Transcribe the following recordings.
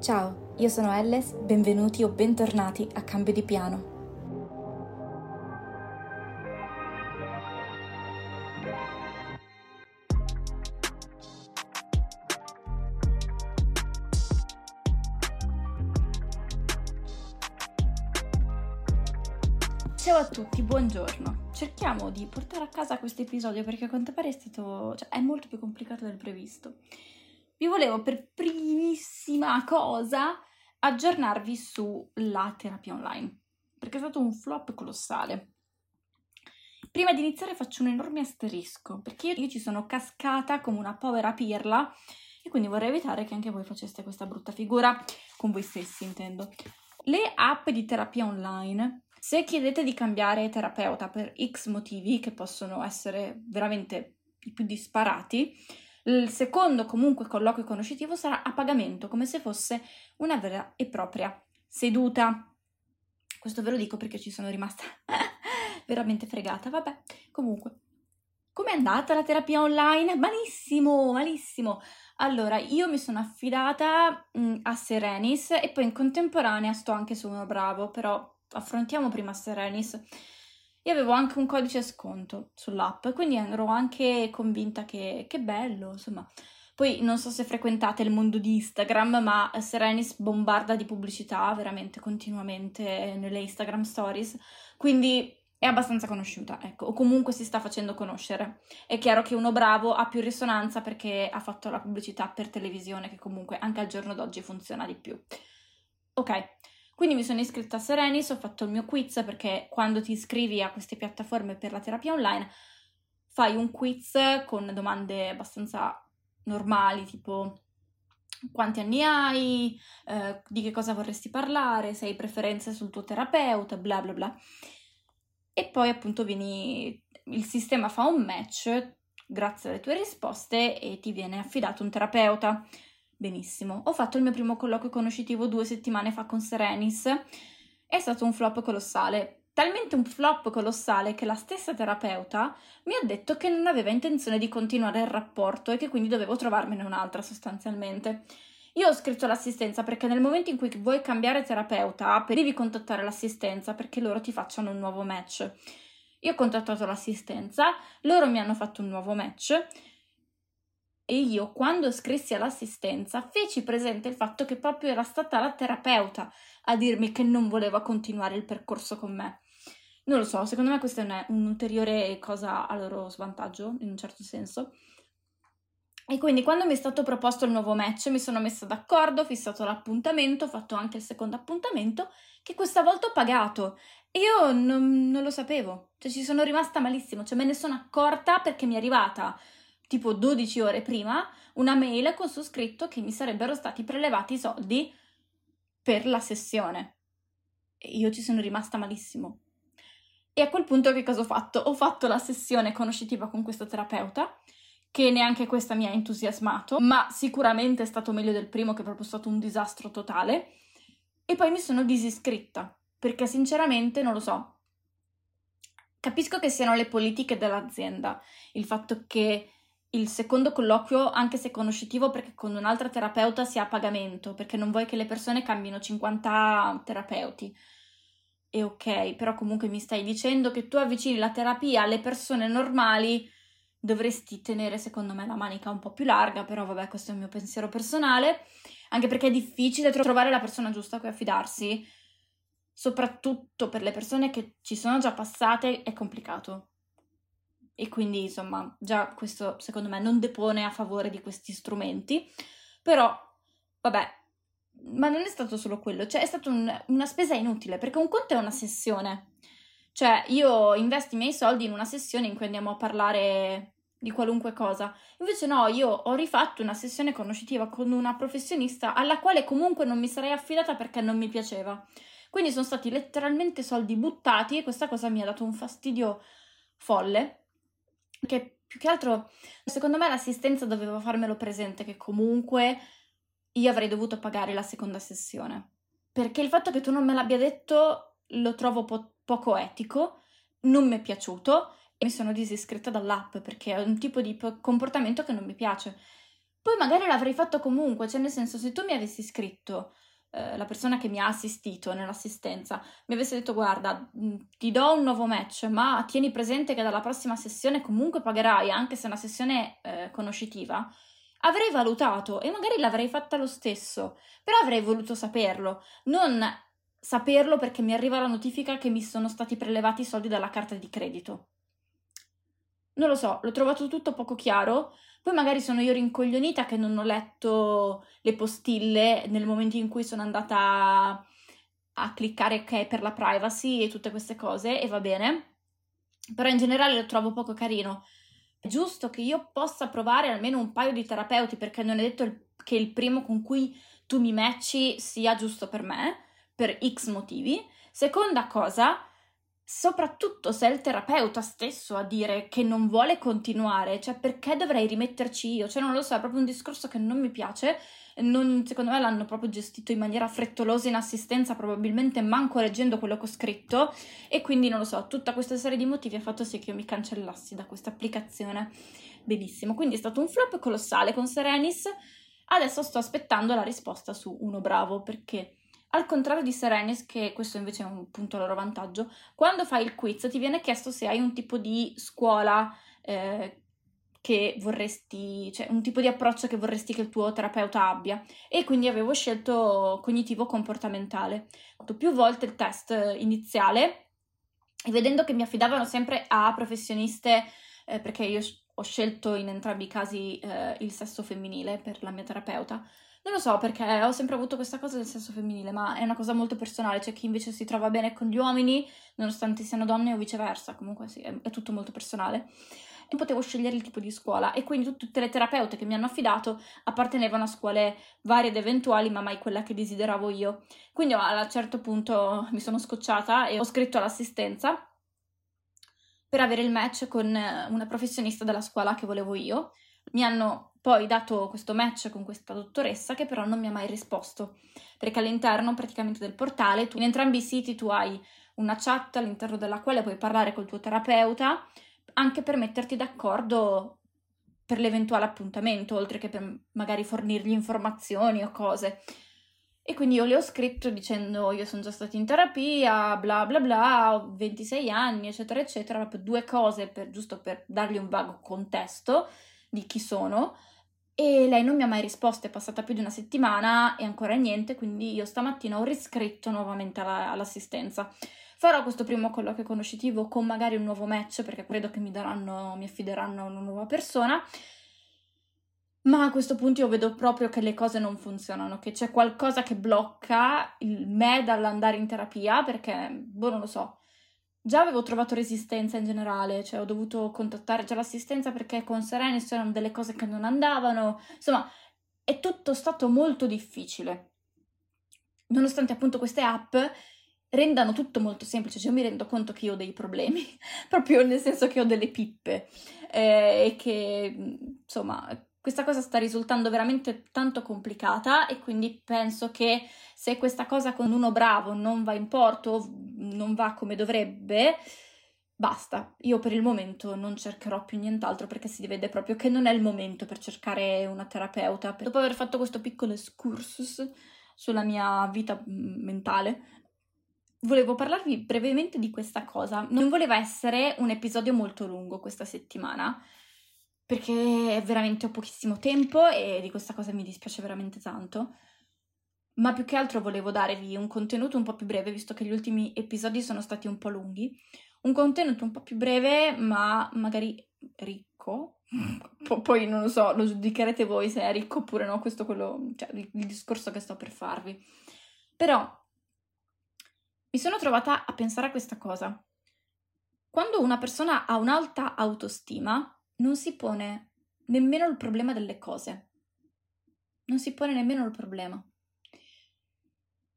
Ciao, io sono Elles, benvenuti o bentornati a Cambio di Piano. Ciao a tutti, buongiorno. Cerchiamo di portare a casa questo episodio perché a quanto pare è stato, cioè, è molto più complicato del previsto. Vi volevo per primissima cosa aggiornarvi sulla terapia online, perché è stato un flop colossale. Prima di iniziare faccio un enorme asterisco, perché io, ci sono cascata come una povera pirla e quindi vorrei evitare che anche voi faceste questa brutta figura con voi stessi, intendo. Le app di terapia online se chiedete di cambiare terapeuta per X motivi, che possono essere veramente i più disparati, il secondo comunque colloquio conoscitivo sarà a pagamento, come se fosse una vera e propria seduta. Questo ve lo dico perché ci sono rimasta veramente fregata. Vabbè, comunque. Com'è andata la terapia online? Malissimo, malissimo. Allora, io mi sono affidata mh, a Serenis e poi in contemporanea sto anche su uno bravo, però affrontiamo prima Serenis. Io avevo anche un codice sconto sull'app, quindi ero anche convinta che, che bello, insomma. Poi non so se frequentate il mondo di Instagram, ma Serenis bombarda di pubblicità veramente continuamente nelle Instagram stories, quindi è abbastanza conosciuta, ecco, o comunque si sta facendo conoscere. È chiaro che uno bravo ha più risonanza perché ha fatto la pubblicità per televisione, che comunque anche al giorno d'oggi funziona di più. Ok, quindi mi sono iscritta a Serenis, ho fatto il mio quiz perché quando ti iscrivi a queste piattaforme per la terapia online fai un quiz con domande abbastanza normali, tipo quanti anni hai, eh, di che cosa vorresti parlare, se hai preferenze sul tuo terapeuta, bla bla bla. E poi appunto vieni, il sistema fa un match grazie alle tue risposte e ti viene affidato un terapeuta. Benissimo. Ho fatto il mio primo colloquio conoscitivo due settimane fa con Serenis. È stato un flop colossale. Talmente un flop colossale che la stessa terapeuta mi ha detto che non aveva intenzione di continuare il rapporto e che quindi dovevo trovarmene un'altra sostanzialmente. Io ho scritto all'assistenza perché nel momento in cui vuoi cambiare terapeuta, devi contattare l'assistenza perché loro ti facciano un nuovo match. Io ho contattato l'assistenza, loro mi hanno fatto un nuovo match e io, quando scrissi all'assistenza, feci presente il fatto che proprio era stata la terapeuta a dirmi che non voleva continuare il percorso con me. Non lo so, secondo me questa è un'ulteriore cosa a loro svantaggio, in un certo senso. E quindi quando mi è stato proposto il nuovo match mi sono messa d'accordo, ho fissato l'appuntamento, ho fatto anche il secondo appuntamento, che questa volta ho pagato. E io non, non lo sapevo, cioè ci sono rimasta malissimo, cioè me ne sono accorta perché mi è arrivata tipo 12 ore prima, una mail con su scritto che mi sarebbero stati prelevati i soldi per la sessione. E io ci sono rimasta malissimo. E a quel punto che cosa ho fatto? Ho fatto la sessione conoscitiva con questo terapeuta che neanche questa mi ha entusiasmato, ma sicuramente è stato meglio del primo che è proprio stato un disastro totale. E poi mi sono disiscritta, perché sinceramente non lo so. Capisco che siano le politiche dell'azienda, il fatto che il secondo colloquio, anche se conoscitivo, perché con un'altra terapeuta sia a pagamento, perché non vuoi che le persone cambino 50 terapeuti. E ok, però comunque mi stai dicendo che tu avvicini la terapia alle persone normali, dovresti tenere secondo me la manica un po' più larga, però vabbè, questo è il mio pensiero personale, anche perché è difficile trovare la persona giusta a cui affidarsi, soprattutto per le persone che ci sono già passate, è complicato. E quindi, insomma, già questo secondo me non depone a favore di questi strumenti, però vabbè, ma non è stato solo quello, cioè è stata un, una spesa inutile, perché un conto è una sessione. Cioè, io investo i miei soldi in una sessione in cui andiamo a parlare di qualunque cosa. Invece no, io ho rifatto una sessione conoscitiva con una professionista alla quale comunque non mi sarei affidata perché non mi piaceva. Quindi sono stati letteralmente soldi buttati e questa cosa mi ha dato un fastidio folle. Che più che altro, secondo me l'assistenza doveva farmelo presente che comunque io avrei dovuto pagare la seconda sessione. Perché il fatto che tu non me l'abbia detto lo trovo po- poco etico, non mi è piaciuto e mi sono disiscritta dall'app perché è un tipo di comportamento che non mi piace. Poi magari l'avrei fatto comunque, cioè nel senso se tu mi avessi scritto eh, la persona che mi ha assistito nell'assistenza mi avesse detto guarda ti do un nuovo match ma tieni presente che dalla prossima sessione comunque pagherai anche se è una sessione eh, conoscitiva avrei valutato e magari l'avrei fatta lo stesso, però avrei voluto saperlo, non saperlo perché mi arriva la notifica che mi sono stati prelevati i soldi dalla carta di credito. Non lo so, l'ho trovato tutto poco chiaro. Poi magari sono io rincoglionita che non ho letto le postille nel momento in cui sono andata a cliccare ok per la privacy e tutte queste cose e va bene. Però in generale lo trovo poco carino è giusto che io possa provare almeno un paio di terapeuti perché non è detto che il primo con cui tu mi matchi sia giusto per me, per X motivi. Seconda cosa, soprattutto se è il terapeuta stesso a dire che non vuole continuare, cioè perché dovrei rimetterci io? Cioè non lo so, è proprio un discorso che non mi piace non, secondo me l'hanno proprio gestito in maniera frettolosa in assistenza, probabilmente manco leggendo quello che ho scritto e quindi non lo so, tutta questa serie di motivi ha fatto sì che io mi cancellassi da questa applicazione. Benissimo, quindi è stato un flop colossale con Serenis. Adesso sto aspettando la risposta su Uno Bravo perché al contrario di Serenis, che questo invece è un punto loro vantaggio, quando fai il quiz ti viene chiesto se hai un tipo di scuola eh, che vorresti, cioè un tipo di approccio che vorresti che il tuo terapeuta abbia e quindi avevo scelto cognitivo comportamentale. Ho fatto più volte il test iniziale e vedendo che mi affidavano sempre a professioniste eh, perché io ho scelto in entrambi i casi eh, il sesso femminile per la mia terapeuta. Non lo so perché ho sempre avuto questa cosa del sesso femminile, ma è una cosa molto personale. C'è chi invece si trova bene con gli uomini, nonostante siano donne o viceversa. Comunque sì, è, è tutto molto personale e potevo scegliere il tipo di scuola e quindi tutte le terapeute che mi hanno affidato appartenevano a scuole varie ed eventuali, ma mai quella che desideravo io. Quindi a un certo punto mi sono scocciata e ho scritto all'assistenza per avere il match con una professionista della scuola che volevo io. Mi hanno poi dato questo match con questa dottoressa che però non mi ha mai risposto, perché all'interno praticamente del portale, tu, in entrambi i siti tu hai una chat all'interno della quale puoi parlare col tuo terapeuta, anche per metterti d'accordo per l'eventuale appuntamento, oltre che per magari fornirgli informazioni o cose. E quindi io le ho scritto dicendo io sono già stata in terapia, bla bla bla, ho 26 anni, eccetera, eccetera, proprio due cose per, giusto per dargli un vago contesto di chi sono. E lei non mi ha mai risposto, è passata più di una settimana e ancora niente, quindi io stamattina ho riscritto nuovamente alla, all'assistenza. Farò questo primo colloquio conoscitivo con magari un nuovo match perché credo che mi daranno, mi affideranno a una nuova persona. Ma a questo punto io vedo proprio che le cose non funzionano, che c'è qualcosa che blocca me dall'andare in terapia perché, boh, non lo so. Già avevo trovato resistenza in generale, cioè ho dovuto contattare già l'assistenza perché con Serenis c'erano delle cose che non andavano. Insomma, è tutto stato molto difficile. Nonostante appunto queste app rendano tutto molto semplice, cioè io mi rendo conto che io ho dei problemi, proprio nel senso che ho delle pippe eh, e che insomma, questa cosa sta risultando veramente tanto complicata e quindi penso che se questa cosa con uno bravo non va in porto, non va come dovrebbe, basta. Io per il momento non cercherò più nient'altro perché si vede proprio che non è il momento per cercare una terapeuta. Dopo aver fatto questo piccolo excursus sulla mia vita mm, mentale, volevo parlarvi brevemente di questa cosa. Non voleva essere un episodio molto lungo questa settimana perché veramente ho pochissimo tempo e di questa cosa mi dispiace veramente tanto. Ma più che altro volevo darvi un contenuto un po' più breve, visto che gli ultimi episodi sono stati un po' lunghi. Un contenuto un po' più breve, ma magari ricco. P- poi non lo so, lo giudicherete voi se è ricco oppure no, questo è quello, cioè, il, il discorso che sto per farvi. Però mi sono trovata a pensare a questa cosa. Quando una persona ha un'alta autostima, non si pone nemmeno il problema delle cose. Non si pone nemmeno il problema.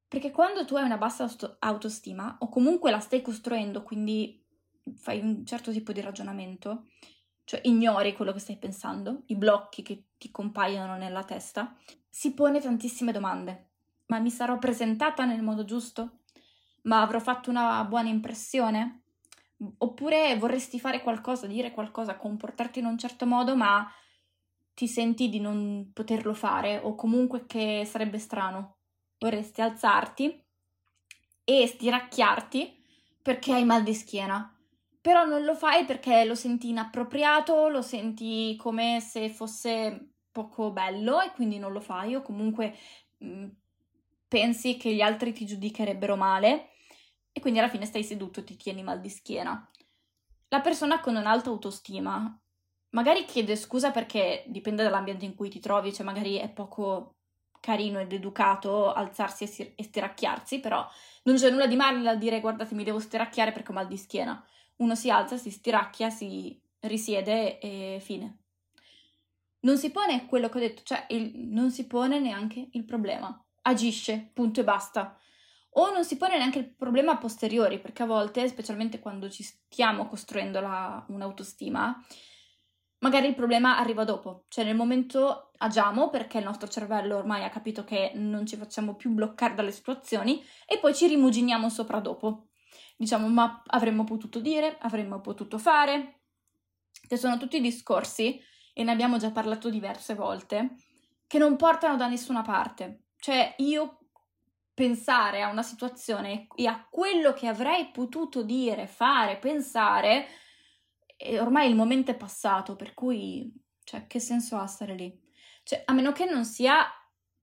Perché quando tu hai una bassa autostima, o comunque la stai costruendo, quindi fai un certo tipo di ragionamento, cioè ignori quello che stai pensando, i blocchi che ti compaiono nella testa, si pone tantissime domande. Ma mi sarò presentata nel modo giusto? Ma avrò fatto una buona impressione? Oppure vorresti fare qualcosa, dire qualcosa, comportarti in un certo modo, ma ti senti di non poterlo fare o comunque che sarebbe strano. Vorresti alzarti e stiracchiarti perché hai mal di schiena. Però non lo fai perché lo senti inappropriato, lo senti come se fosse poco bello e quindi non lo fai o comunque mh, mm, pensi che gli altri ti giudicherebbero male e quindi alla fine stai seduto e ti tieni mal di schiena. La persona con un'alta autostima magari chiede scusa perché dipende dall'ambiente in cui ti trovi, cioè magari è poco carino ed educato alzarsi e, stiracchiarsi, però non c'è nulla di male a dire guardate mi devo stiracchiare perché ho mal di schiena. Uno si alza, si stiracchia, si risiede e fine. Non si pone quello che ho detto, cioè il, non si pone neanche il problema. Agisce, punto e basta o non si pone neanche il problema a posteriori, perché a volte, specialmente quando ci stiamo costruendo la, un'autostima, magari il problema arriva dopo, cioè nel momento agiamo perché il nostro cervello ormai ha capito che non ci facciamo più bloccare dalle situazioni e poi ci rimuginiamo sopra dopo. Diciamo, ma avremmo potuto dire, avremmo potuto fare, che sono tutti discorsi, e ne abbiamo già parlato diverse volte, che non portano da nessuna parte. Cioè, io pensare a una situazione e a quello che avrei potuto dire, fare, pensare, e ormai il momento è passato, per cui, cioè, che senso ha stare lì? Cioè, a meno che non sia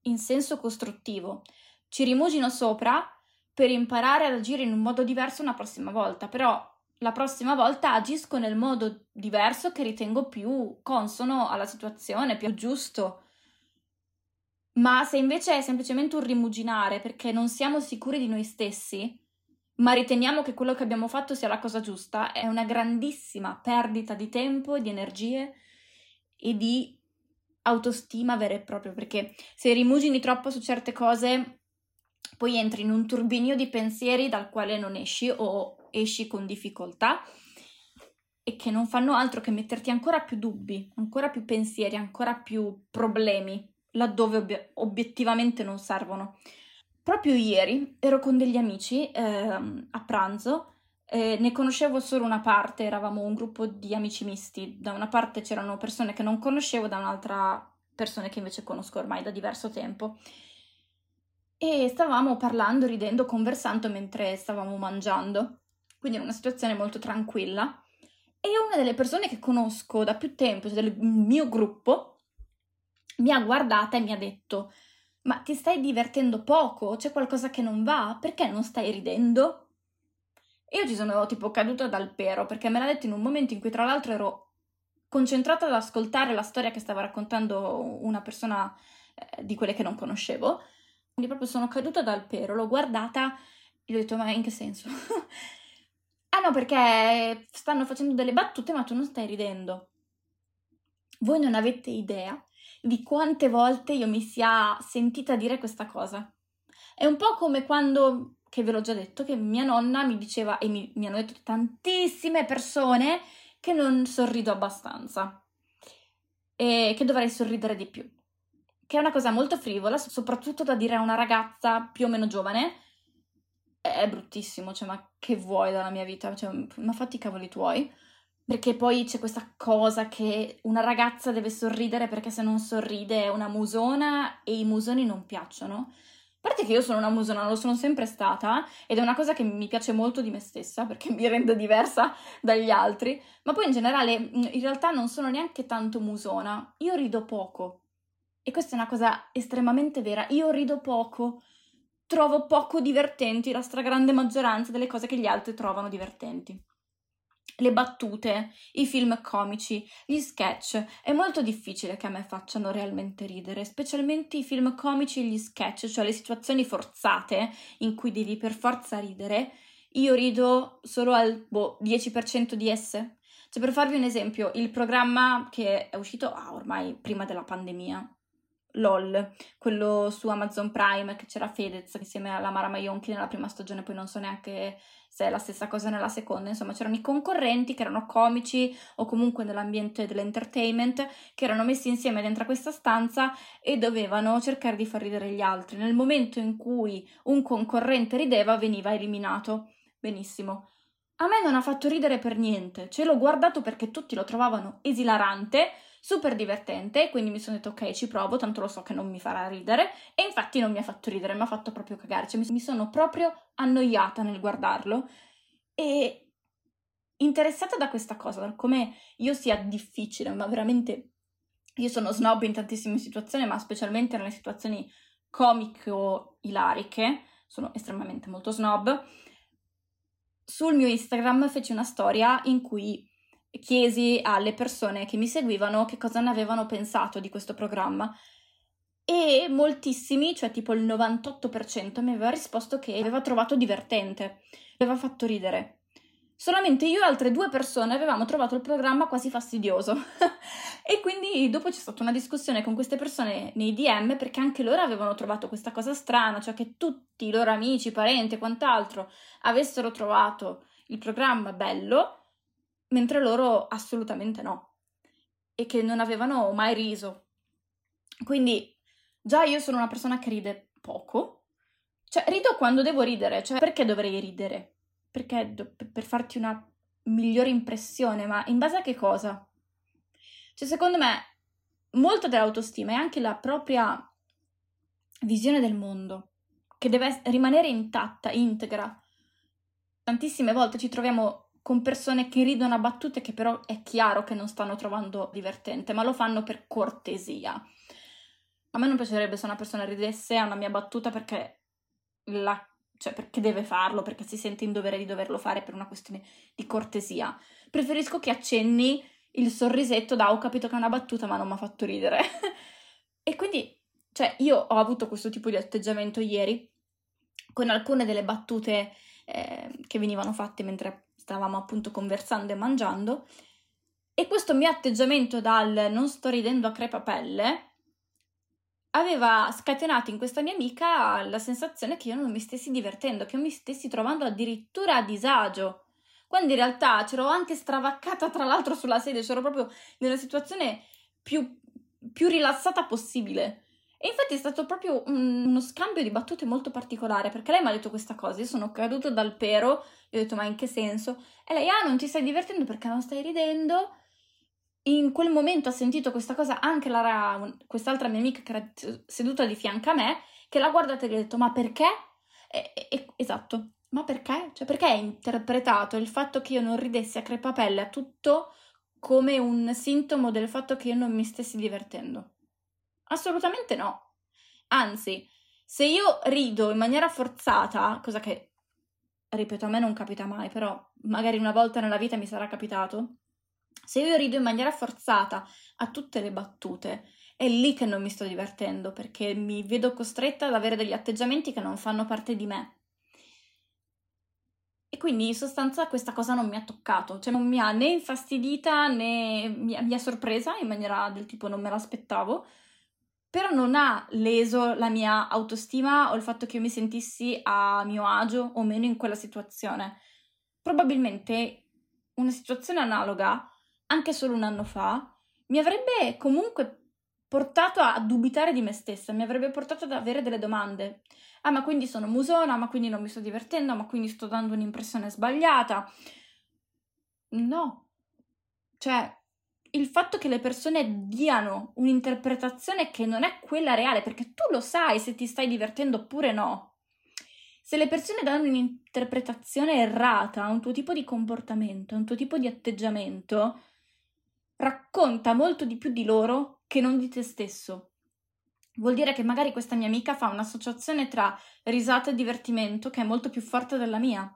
in senso costruttivo. Ci rimugino sopra per imparare ad agire in un modo diverso una prossima volta, però la prossima volta agisco nel modo diverso che ritengo più consono alla situazione, più giusto. Ma se invece è semplicemente un rimuginare perché non siamo sicuri di noi stessi, ma riteniamo che quello che abbiamo fatto sia la cosa giusta, è una grandissima perdita di tempo, di energie e di autostima vera e propria, perché se rimugini troppo su certe cose, poi entri in un turbinio di pensieri dal quale non esci o esci con difficoltà e che non fanno altro che metterti ancora più dubbi, ancora più pensieri, ancora più problemi laddove ob- obiettivamente non servono. Proprio ieri ero con degli amici eh, a pranzo, eh, ne conoscevo solo una parte, eravamo un gruppo di amici misti, da una parte c'erano persone che non conoscevo, da un'altra persone che invece conosco ormai da diverso tempo. E stavamo parlando, ridendo, conversando mentre stavamo mangiando, quindi era una situazione molto tranquilla. E una delle persone che conosco da più tempo, cioè del mio gruppo, mi ha guardata e mi ha detto ma ti stai divertendo poco? C'è qualcosa che non va? Perché non stai ridendo? E io ci sono tipo caduta dal pero perché me l'ha detto in un momento in cui tra l'altro ero concentrata ad ascoltare la storia che stava raccontando una persona eh, di quelle che non conoscevo. Quindi proprio sono caduta dal pero, l'ho guardata e gli ho detto ma in che senso? ah no perché stanno facendo delle battute ma tu non stai ridendo. Voi non avete idea di quante volte io mi sia sentita dire questa cosa. È un po' come quando, che ve l'ho già detto, che mia nonna mi diceva, e mi, mi hanno detto tantissime persone, che non sorrido abbastanza. e che dovrei sorridere di più. Che è una cosa molto frivola, soprattutto da dire a una ragazza più o meno giovane. È bruttissimo, cioè, ma che vuoi dalla mia vita? Cioè, ma fatti i cavoli tuoi. Perché poi c'è questa cosa che una ragazza deve sorridere perché se non sorride è una musona e i musoni non piacciono. A parte che io sono una musona, lo sono sempre stata ed è una cosa che mi piace molto di me stessa perché mi rende diversa dagli altri, ma poi in generale in realtà non sono neanche tanto musona, io rido poco. E questa è una cosa estremamente vera, io rido poco, trovo poco divertenti la stragrande maggioranza delle cose che gli altri trovano divertenti le battute, i film comici, gli sketch. È molto difficile che a me facciano realmente ridere, specialmente i film comici e gli sketch, cioè le situazioni forzate in cui devi per forza ridere. Io rido solo al boh, 10% di esse. Cioè, per farvi un esempio, il programma che è uscito ah, ormai prima della pandemia, LOL, quello su Amazon Prime che c'era Fedez insieme alla Mara Maionchi nella prima stagione, poi non so neanche se è la stessa cosa nella seconda, insomma c'erano i concorrenti che erano comici o comunque nell'ambiente dell'entertainment che erano messi insieme dentro questa stanza e dovevano cercare di far ridere gli altri. Nel momento in cui un concorrente rideva veniva eliminato. Benissimo. A me non ha fatto ridere per niente, ce l'ho guardato perché tutti lo trovavano esilarante super divertente, quindi mi sono detto ok ci provo, tanto lo so che non mi farà ridere e infatti non mi ha fatto ridere, mi ha fatto proprio cagare, cioè mi sono proprio annoiata nel guardarlo e interessata da questa cosa, come io sia difficile, ma veramente io sono snob in tantissime situazioni, ma specialmente nelle situazioni comico-ilariche, sono estremamente molto snob. Sul mio Instagram feci una storia in cui chiesi alle persone che mi seguivano che cosa ne avevano pensato di questo programma e moltissimi, cioè tipo il 98%, mi aveva risposto che aveva trovato divertente, aveva fatto ridere. Solamente io e altre due persone avevamo trovato il programma quasi fastidioso. e quindi dopo c'è stata una discussione con queste persone nei DM perché anche loro avevano trovato questa cosa strana, cioè che tutti i loro amici, parenti e quant'altro avessero trovato il programma bello mentre loro assolutamente no, e che non avevano mai riso. Quindi già io sono una persona che ride poco, cioè rido quando devo ridere, cioè perché dovrei ridere? Perché do- per farti una migliore impressione, ma in base a che cosa? Cioè secondo me molto dell'autostima è anche la propria visione del mondo, che deve rimanere intatta, integra. Tantissime volte ci troviamo con persone che ridono a battute che però è chiaro che non stanno trovando divertente, ma lo fanno per cortesia. A me non piacerebbe se una persona ridesse a una mia battuta perché, la, cioè perché deve farlo, perché si sente in dovere di doverlo fare per una questione di cortesia. Preferisco che accenni il sorrisetto da ho capito che è una battuta ma non mi ha fatto ridere. e quindi, cioè, io ho avuto questo tipo di atteggiamento ieri con alcune delle battute eh, che venivano fatte mentre stavamo appunto conversando e mangiando, e questo mio atteggiamento dal non sto ridendo a crepapelle aveva scatenato in questa mia amica la sensazione che io non mi stessi divertendo, che io mi stessi trovando addirittura a disagio, quando in realtà c'ero anche stravaccata tra l'altro sulla sedia, c'ero proprio nella situazione più, più rilassata possibile. E infatti è stato proprio un, uno scambio di battute molto particolare, perché lei mi ha detto questa cosa, io sono caduto dal pero, e ho detto ma in che senso? E lei, ah non ti stai divertendo perché non stai ridendo? In quel momento ha sentito questa cosa anche la, quest'altra mia amica che era seduta di fianco a me, che l'ha guardata e gli ha detto ma perché? E, e, esatto, ma perché? Cioè perché hai interpretato il fatto che io non ridessi a crepapelle a tutto come un sintomo del fatto che io non mi stessi divertendo? Assolutamente no. Anzi, se io rido in maniera forzata, cosa che, ripeto, a me non capita mai, però magari una volta nella vita mi sarà capitato, se io rido in maniera forzata a tutte le battute, è lì che non mi sto divertendo, perché mi vedo costretta ad avere degli atteggiamenti che non fanno parte di me. E quindi in sostanza questa cosa non mi ha toccato, cioè non mi ha né infastidita né mi ha, sorpresa in maniera del tipo non me l'aspettavo, però non ha leso la mia autostima o il fatto che io mi sentissi a mio agio o meno in quella situazione. Probabilmente una situazione analoga, anche solo un anno fa, mi avrebbe comunque portato a dubitare di me stessa, mi avrebbe portato ad avere delle domande. Ah, ma quindi sono musona, ma quindi non mi sto divertendo, ma quindi sto dando un'impressione sbagliata. No. Cioè, il fatto che le persone diano un'interpretazione che non è quella reale, perché tu lo sai se ti stai divertendo oppure no. Se le persone danno un'interpretazione errata a un tuo tipo di comportamento, a un tuo tipo di atteggiamento, racconta molto di più di loro che non di te stesso. Vuol dire che magari questa mia amica fa un'associazione tra risata e divertimento che è molto più forte della mia.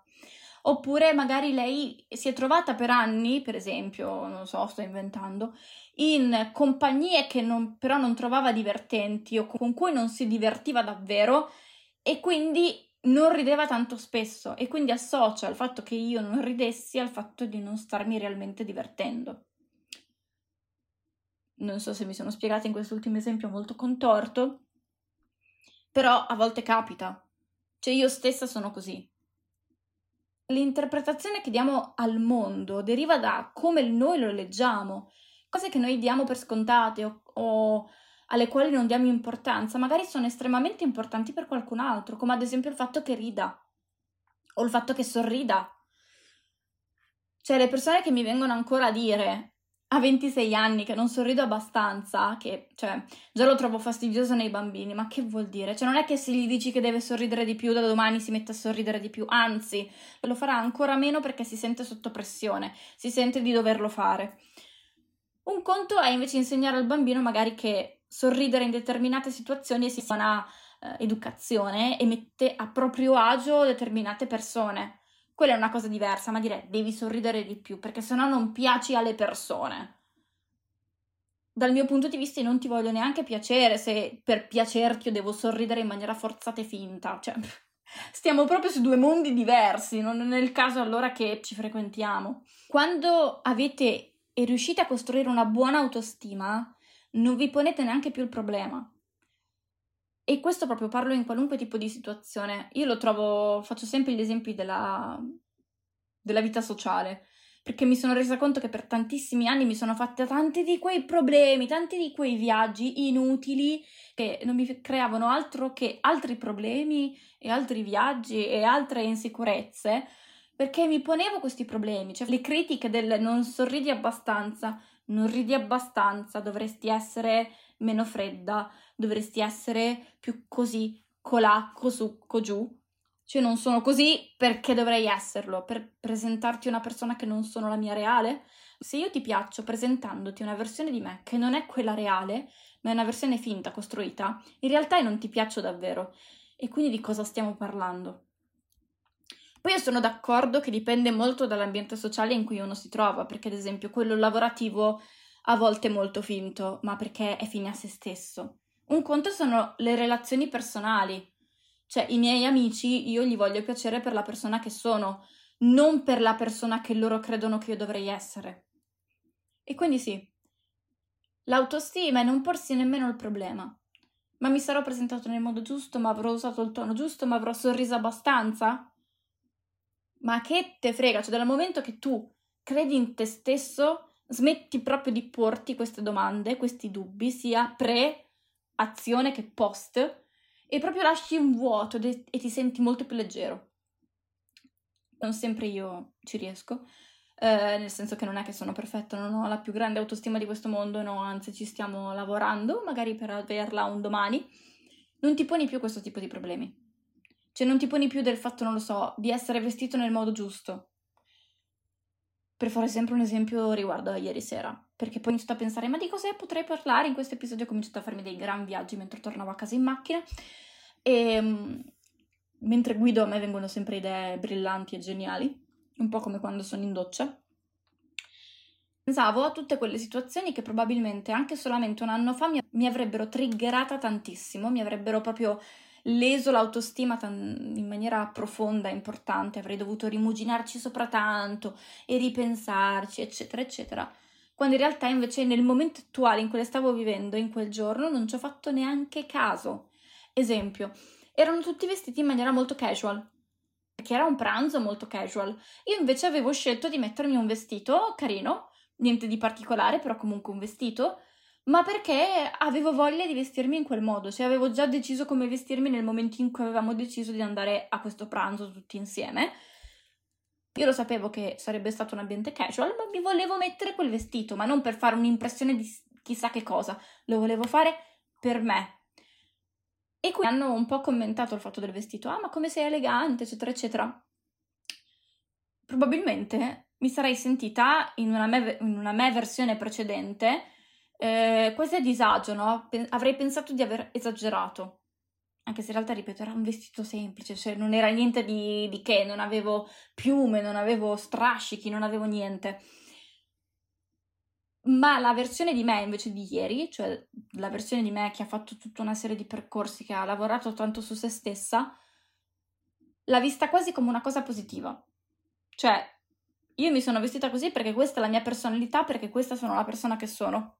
Oppure magari lei si è trovata per anni, per esempio, non so, sto inventando, in compagnie che non, però non trovava divertenti o con cui non si divertiva davvero e quindi non rideva tanto spesso e quindi associa il fatto che io non ridessi al fatto di non starmi realmente divertendo. Non so se mi sono spiegata in quest'ultimo esempio molto contorto, però a volte capita. Cioè io stessa sono così l'interpretazione che diamo al mondo deriva da come noi lo leggiamo, cose che noi diamo per scontate o, o, alle quali non diamo importanza, magari sono estremamente importanti per qualcun altro, come ad esempio il fatto che rida o il fatto che sorrida. Cioè le persone che mi vengono ancora a dire a 26 anni che non sorrido abbastanza, che cioè già lo trovo fastidioso nei bambini, ma che vuol dire? Cioè non è che se gli dici che deve sorridere di più da domani si mette a sorridere di più, anzi lo farà ancora meno perché si sente sotto pressione, si sente di doverlo fare. Un conto è invece insegnare al bambino magari che sorridere in determinate situazioni sia una eh, educazione e mette a proprio agio determinate persone quella è una cosa diversa, ma direi devi sorridere di più perché sennò non piaci alle persone. Dal mio punto di vista non ti voglio neanche piacere se per piacerti io devo sorridere in maniera forzata e finta, cioè stiamo proprio su due mondi diversi, non è il caso allora che ci frequentiamo. Quando avete e riuscite a costruire una buona autostima, non vi ponete neanche più il problema. E questo proprio parlo in qualunque tipo di situazione. Io lo trovo, faccio sempre gli esempi della, della vita sociale, perché mi sono resa conto che per tantissimi anni mi sono fatta tanti di quei problemi, tanti di quei viaggi inutili che non mi creavano altro che altri problemi e altri viaggi e altre insicurezze, perché mi ponevo questi problemi, cioè le critiche del non sorridi abbastanza, non ridi abbastanza, dovresti essere meno fredda, dovresti essere più così, colà, cosù, cogiù. Cioè non sono così perché dovrei esserlo, per presentarti una persona che non sono la mia reale? Se io ti piaccio presentandoti una versione di me che non è quella reale, ma è una versione finta, costruita, in realtà non ti piaccio davvero. E quindi di cosa stiamo parlando? Poi io sono d'accordo che dipende molto dall'ambiente sociale in cui uno si trova, perché ad esempio quello lavorativo a volte è molto finto, ma perché è fine a se stesso. Un conto sono le relazioni personali, cioè i miei amici io gli voglio piacere per la persona che sono, non per la persona che loro credono che io dovrei essere. E quindi sì, l'autostima è non porsi nemmeno il problema. Ma mi sarò presentato nel modo giusto, ma avrò usato il tono giusto, ma avrò sorriso abbastanza? Ma che te frega, cioè dal momento che tu credi in te stesso, smetti proprio di porti queste domande, questi dubbi, sia pre azione che post e proprio lasci un vuoto e ti senti molto più leggero. Non sempre io ci riesco, eh, nel senso che non è che sono perfetta, non ho la più grande autostima di questo mondo, no, anzi ci stiamo lavorando, magari per averla un domani. Non ti poni più questo tipo di problemi. Cioè non ti poni più del fatto, non lo so, di essere vestito nel modo giusto. Per fare sempre un esempio riguardo a ieri sera. Perché poi ho iniziato a pensare ma di cosa potrei parlare? In questo episodio ho cominciato a farmi dei gran viaggi mentre tornavo a casa in macchina. E um, mentre guido a me vengono sempre idee brillanti e geniali un po' come quando sono in doccia. Pensavo a tutte quelle situazioni che probabilmente anche solamente un anno fa mi avrebbero triggerata tantissimo mi avrebbero proprio leso l'autostima in maniera profonda, importante, avrei dovuto rimuginarci sopra tanto e ripensarci, eccetera, eccetera quando in realtà invece nel momento attuale in cui le stavo vivendo, in quel giorno, non ci ho fatto neanche caso. Esempio, erano tutti vestiti in maniera molto casual, perché era un pranzo molto casual. Io invece avevo scelto di mettermi un vestito carino, niente di particolare, però comunque un vestito, ma perché avevo voglia di vestirmi in quel modo, cioè avevo già deciso come vestirmi nel momento in cui avevamo deciso di andare a questo pranzo tutti insieme. Io lo sapevo che sarebbe stato un ambiente casual, ma mi volevo mettere quel vestito, ma non per fare un'impressione di chissà che cosa, lo volevo fare per me. E qui hanno un po' commentato il fatto del vestito, ah ma come sei elegante, eccetera, eccetera. Probabilmente mi sarei sentita in una me, in una me versione precedente eh, quasi a disagio, no? Pe- avrei pensato di aver esagerato. Anche se in realtà, ripeto, era un vestito semplice, cioè non era niente di, di che, non avevo piume, non avevo strascichi, non avevo niente. Ma la versione di me invece di ieri, cioè la versione di me che ha fatto tutta una serie di percorsi, che ha lavorato tanto su se stessa, l'ha vista quasi come una cosa positiva. Cioè, io mi sono vestita così perché questa è la mia personalità, perché questa sono la persona che sono.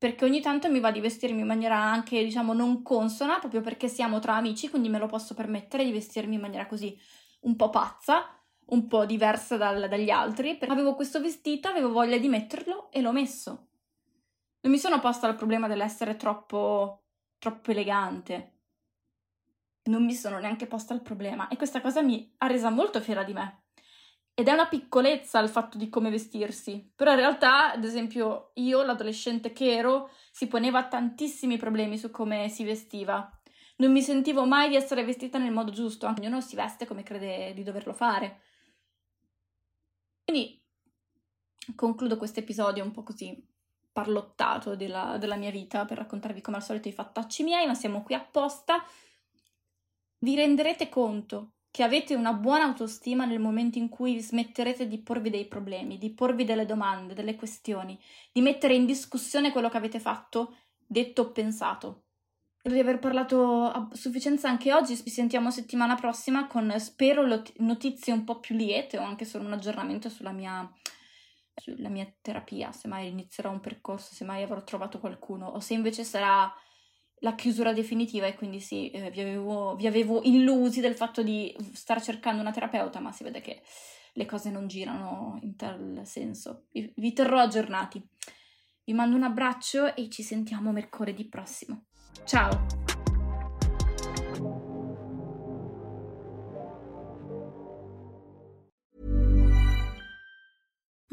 Perché ogni tanto mi va di vestirmi in maniera anche, diciamo, non consona, proprio perché siamo tra amici, quindi me lo posso permettere di vestirmi in maniera così un po' pazza, un po' diversa dal, dagli altri. Avevo questo vestito, avevo voglia di metterlo e l'ho messo. Non mi sono posta il problema dell'essere troppo, troppo elegante. Non mi sono neanche posta il problema e questa cosa mi ha resa molto fiera di me. Ed è una piccolezza il fatto di come vestirsi, però in realtà, ad esempio, io, l'adolescente che ero, si poneva tantissimi problemi su come si vestiva. Non mi sentivo mai di essere vestita nel modo giusto, ognuno si veste come crede di doverlo fare. Quindi concludo questo episodio un po' così parlottato della, della mia vita per raccontarvi come al solito i fattacci miei, ma siamo qui apposta. Vi renderete conto che avete una buona autostima nel momento in cui smetterete di porvi dei problemi, di porvi delle domande, delle questioni, di mettere in discussione quello che avete fatto, detto o pensato. Credo di aver parlato a sufficienza anche oggi, ci sentiamo settimana prossima con, spero, notizie un po' più liete o anche solo un aggiornamento sulla mia, sulla mia terapia, se mai inizierò un percorso, se mai avrò trovato qualcuno. O se invece sarà la chiusura definitiva e quindi sì, eh, vi, avevo, vi, avevo, illusi del fatto di star cercando una terapeuta, ma si vede che le cose non girano in tal senso. Vi, vi terrò aggiornati. Vi mando un abbraccio e ci sentiamo mercoledì prossimo. Ciao!